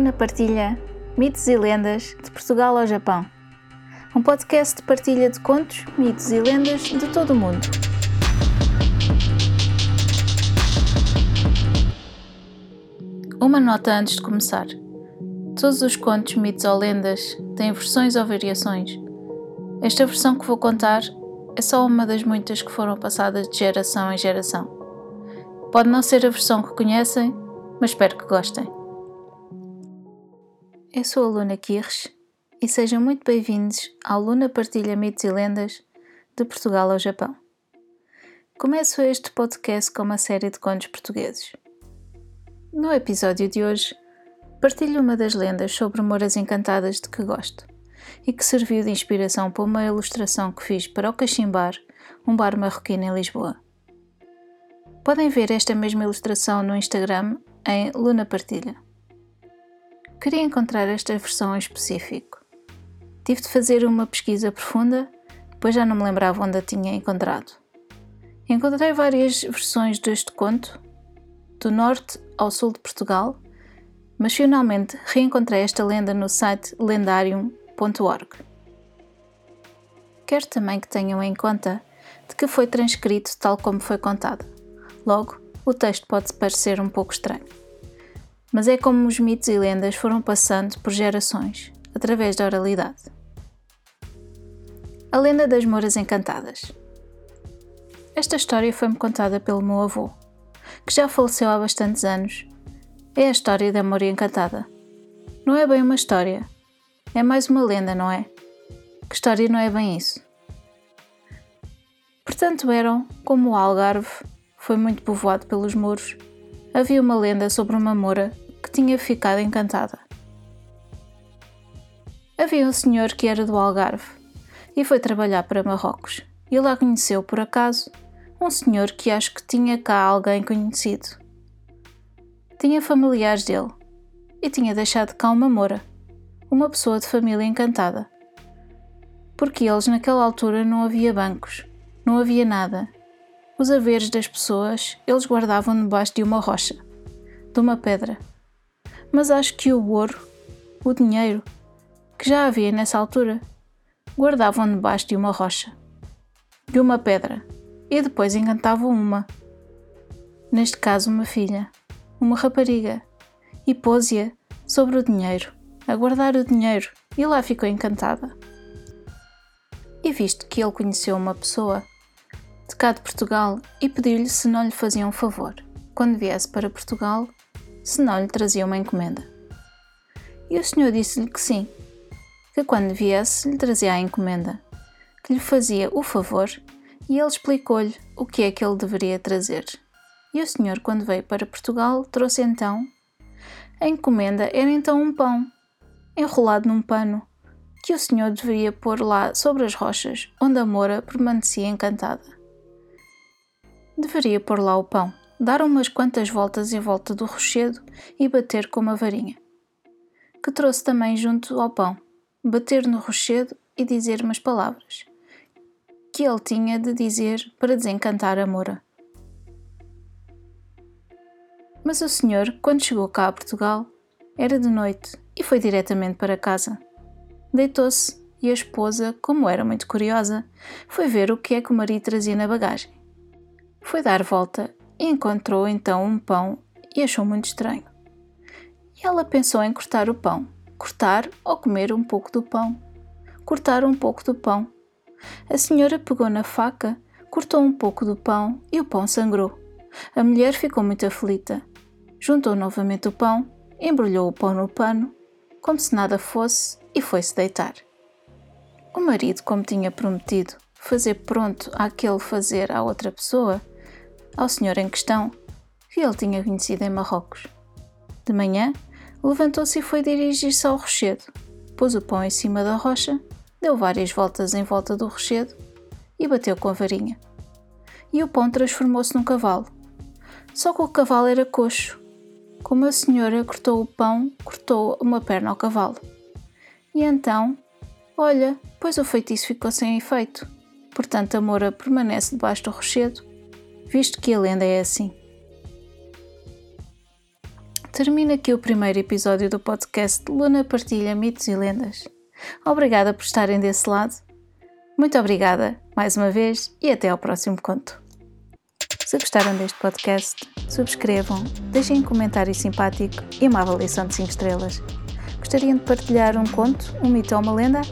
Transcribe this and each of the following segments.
Luna partilha mitos e lendas de Portugal ao Japão. Um podcast de partilha de contos, mitos e lendas de todo o mundo. Uma nota antes de começar. Todos os contos, mitos ou lendas têm versões ou variações. Esta versão que vou contar é só uma das muitas que foram passadas de geração em geração. Pode não ser a versão que conhecem, mas espero que gostem. Eu sou a Luna Kirsch e sejam muito bem-vindos ao Luna Partilha Mitos e Lendas de Portugal ao Japão. Começo este podcast com uma série de contos portugueses. No episódio de hoje, partilho uma das lendas sobre moras encantadas de que gosto e que serviu de inspiração para uma ilustração que fiz para o Cachimbar, um bar marroquino em Lisboa. Podem ver esta mesma ilustração no Instagram em Luna Partilha. Queria encontrar esta versão em específico. Tive de fazer uma pesquisa profunda, pois já não me lembrava onde a tinha encontrado. Encontrei várias versões deste conto, do norte ao sul de Portugal, mas finalmente reencontrei esta lenda no site lendarium.org. Quero também que tenham em conta de que foi transcrito tal como foi contado. Logo, o texto pode parecer um pouco estranho mas é como os mitos e lendas foram passando por gerações, através da oralidade. A lenda das Moras Encantadas. Esta história foi-me contada pelo meu avô, que já faleceu há bastantes anos. É a história da Moura Encantada. Não é bem uma história, é mais uma lenda, não é? Que história não é bem isso? Portanto, eram como o Algarve foi muito povoado pelos mouros havia uma lenda sobre uma moura que tinha ficado encantada. Havia um senhor que era do Algarve e foi trabalhar para Marrocos e lá conheceu, por acaso, um senhor que acho que tinha cá alguém conhecido. Tinha familiares dele e tinha deixado cá uma moura, uma pessoa de família encantada. Porque eles naquela altura não havia bancos, não havia nada os haveres das pessoas eles guardavam debaixo de uma rocha, de uma pedra. Mas acho que o ouro, o dinheiro, que já havia nessa altura, guardavam debaixo de uma rocha, de uma pedra, e depois encantavam uma. Neste caso, uma filha, uma rapariga, e pôs-a sobre o dinheiro, a guardar o dinheiro, e lá ficou encantada. E visto que ele conheceu uma pessoa, de cá de Portugal e pediu-lhe se não lhe fazia um favor, quando viesse para Portugal, se não lhe trazia uma encomenda. E o senhor disse-lhe que sim, que quando viesse lhe trazia a encomenda, que lhe fazia o favor e ele explicou-lhe o que é que ele deveria trazer. E o senhor, quando veio para Portugal, trouxe então. A encomenda era então um pão, enrolado num pano, que o senhor deveria pôr lá sobre as rochas, onde a moura permanecia encantada. Deveria pôr lá o pão, dar umas quantas voltas em volta do rochedo e bater com uma varinha. Que trouxe também junto ao pão, bater no rochedo e dizer umas palavras, que ele tinha de dizer para desencantar a Moura. Mas o senhor, quando chegou cá a Portugal, era de noite e foi diretamente para casa. Deitou-se e a esposa, como era muito curiosa, foi ver o que é que o marido trazia na bagagem. Foi dar volta e encontrou então um pão e achou muito estranho. E ela pensou em cortar o pão, cortar ou comer um pouco do pão. Cortar um pouco do pão. A senhora pegou na faca, cortou um pouco do pão e o pão sangrou. A mulher ficou muito aflita. Juntou novamente o pão, embrulhou o pão no pano, como se nada fosse, e foi-se deitar. O marido, como tinha prometido fazer pronto aquele fazer à outra pessoa, ao senhor em questão, que ele tinha conhecido em Marrocos. De manhã, levantou-se e foi dirigir-se ao rochedo. Pôs o pão em cima da rocha, deu várias voltas em volta do rochedo e bateu com a varinha. E o pão transformou-se num cavalo. Só que o cavalo era coxo. Como a senhora cortou o pão, cortou uma perna ao cavalo. E então, olha, pois o feitiço ficou sem efeito. Portanto, a moura permanece debaixo do rochedo visto que a lenda é assim. termina aqui o primeiro episódio do podcast Luna Partilha Mitos e Lendas. Obrigada por estarem desse lado. Muito obrigada mais uma vez e até ao próximo conto. Se gostaram deste podcast, subscrevam, deixem um comentário simpático e uma avaliação de 5 estrelas. Gostariam de partilhar um conto, um mito ou uma lenda?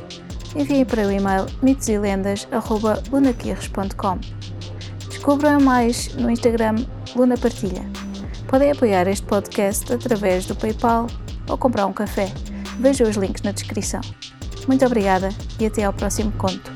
Enviem para o e-mail mitoselendas.lunaquirres.com Descubram mais no Instagram Luna Partilha. Podem apoiar este podcast através do PayPal ou comprar um café. Vejam os links na descrição. Muito obrigada e até ao próximo conto.